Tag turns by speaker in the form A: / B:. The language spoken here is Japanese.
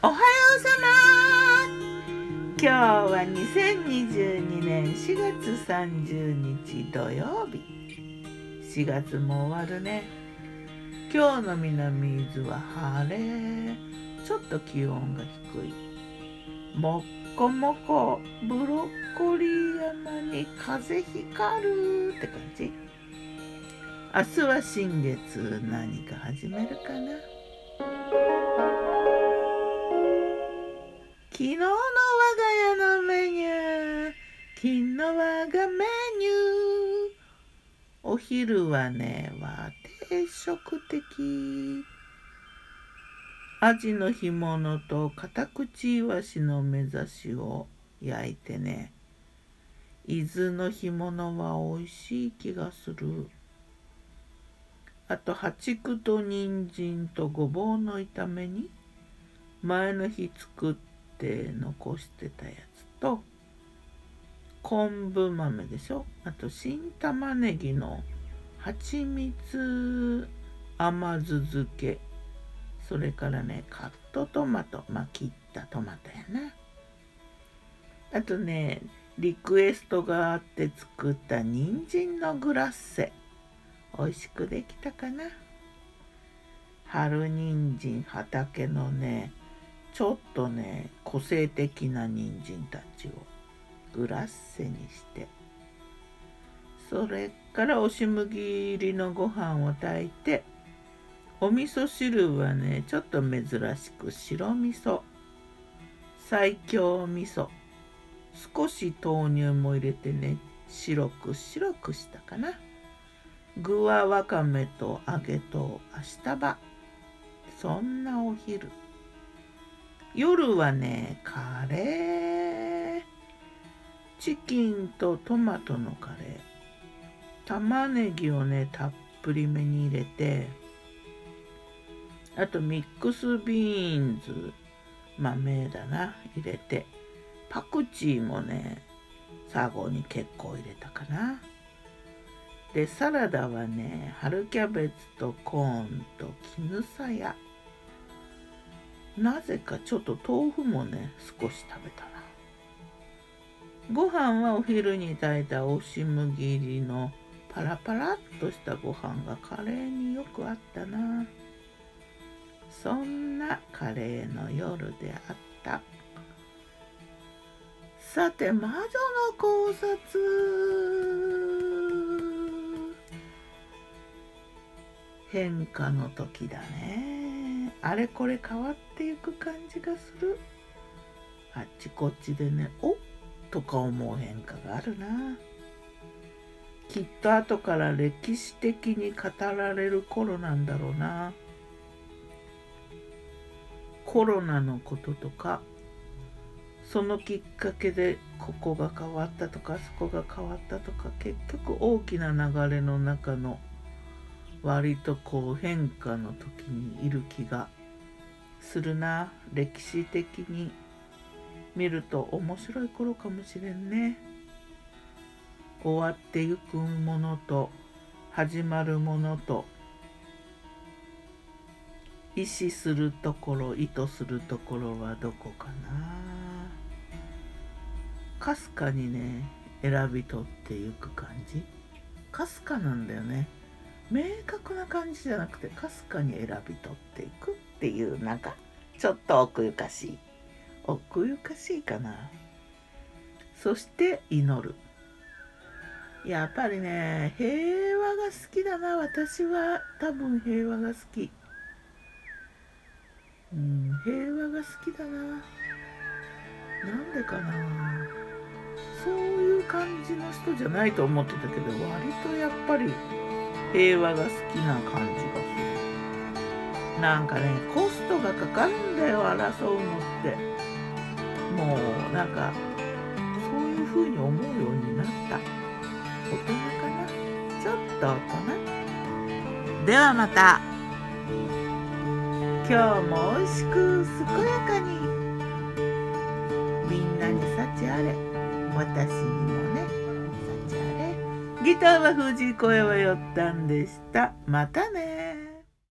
A: おはようさま。今日は2022年4月30日土曜日。4月も終わるね。今日の南伊豆は晴れ。ちょっと気温が低い。もっこもこ。ブロッコリー山に風光るって感じ。明日は新月。何か始めるかな？昨日の我が家のメニュー。昨日我がメニュー。お昼はね和定食的。アジの干物とカタクチイワシの目指しを焼いてね。伊豆の干物は美味しい気がする。あと八竹と人参とごぼうの炒めに前の日作ってって残してたやつと昆布豆でしょ？あと新玉ねぎの蜂蜜甘酢漬け。それからねカットトマト。まあ切ったトマトやな。あとねリクエストがあって作った人参のグラッセ。美味しくできたかな？春人参畑のねちょっとね個性的な人参たちをグラッセにしてそれから押し麦入りのご飯を炊いてお味噌汁はねちょっと珍しく白味噌最強味噌少し豆乳も入れてね白く白くしたかな。具はわかめと揚げとアシタバそんなお昼。夜はねカレー。チキンとトマトのカレー。玉ねぎをねたっぷりめに入れてあとミックスビーンズ。豆だな。入れてパクチーもねサゴに結構入れたかな。でサラダはね春キャベツとコーンと絹さや。なぜかちょっと豆腐もね少し食べたな。ご飯はお昼に炊いた押し麦入りのパラパラっとしたご飯がカレーによくあったな。そんなカレーの夜であった。さて魔女の考察。変化の時だね。あれこれ変わっていく感じがする。あっちこっちでねおっとか思う変化があるな。きっと後から歴史的に語られる頃なんだろうな。コロナのこととかそのきっかけでここが変わったとかそこが変わったとか結局大きな流れの中の割とこう変化の時にいる気がするな。歴史的に見ると面白い頃かもしれんね。終わってゆくものと始まるものと意思するところ意図するところはどこかな。かすかにね選び取っていく感じ。かすかなんだよね。明確な感じじゃなくてかすかに選び取っていくっていうなんかちょっと奥ゆかしい。奥ゆかしいかな。そして祈る。やっぱりね平和が好きだな。私は多分平和が好き。うん平和が好きだな。なんでかな。そういう感じの人じゃないと思ってたけど割とやっぱり平和が好きな感じがする。なんかねコストがかかるんだよ争うのって。もうなんかそういう風に思うようになった。大人かな？ちょっと大人？ではまた。今日も美味しく健やかに。みんなに幸あれ。私にもね。ギターは藤井声はよったんでした。またね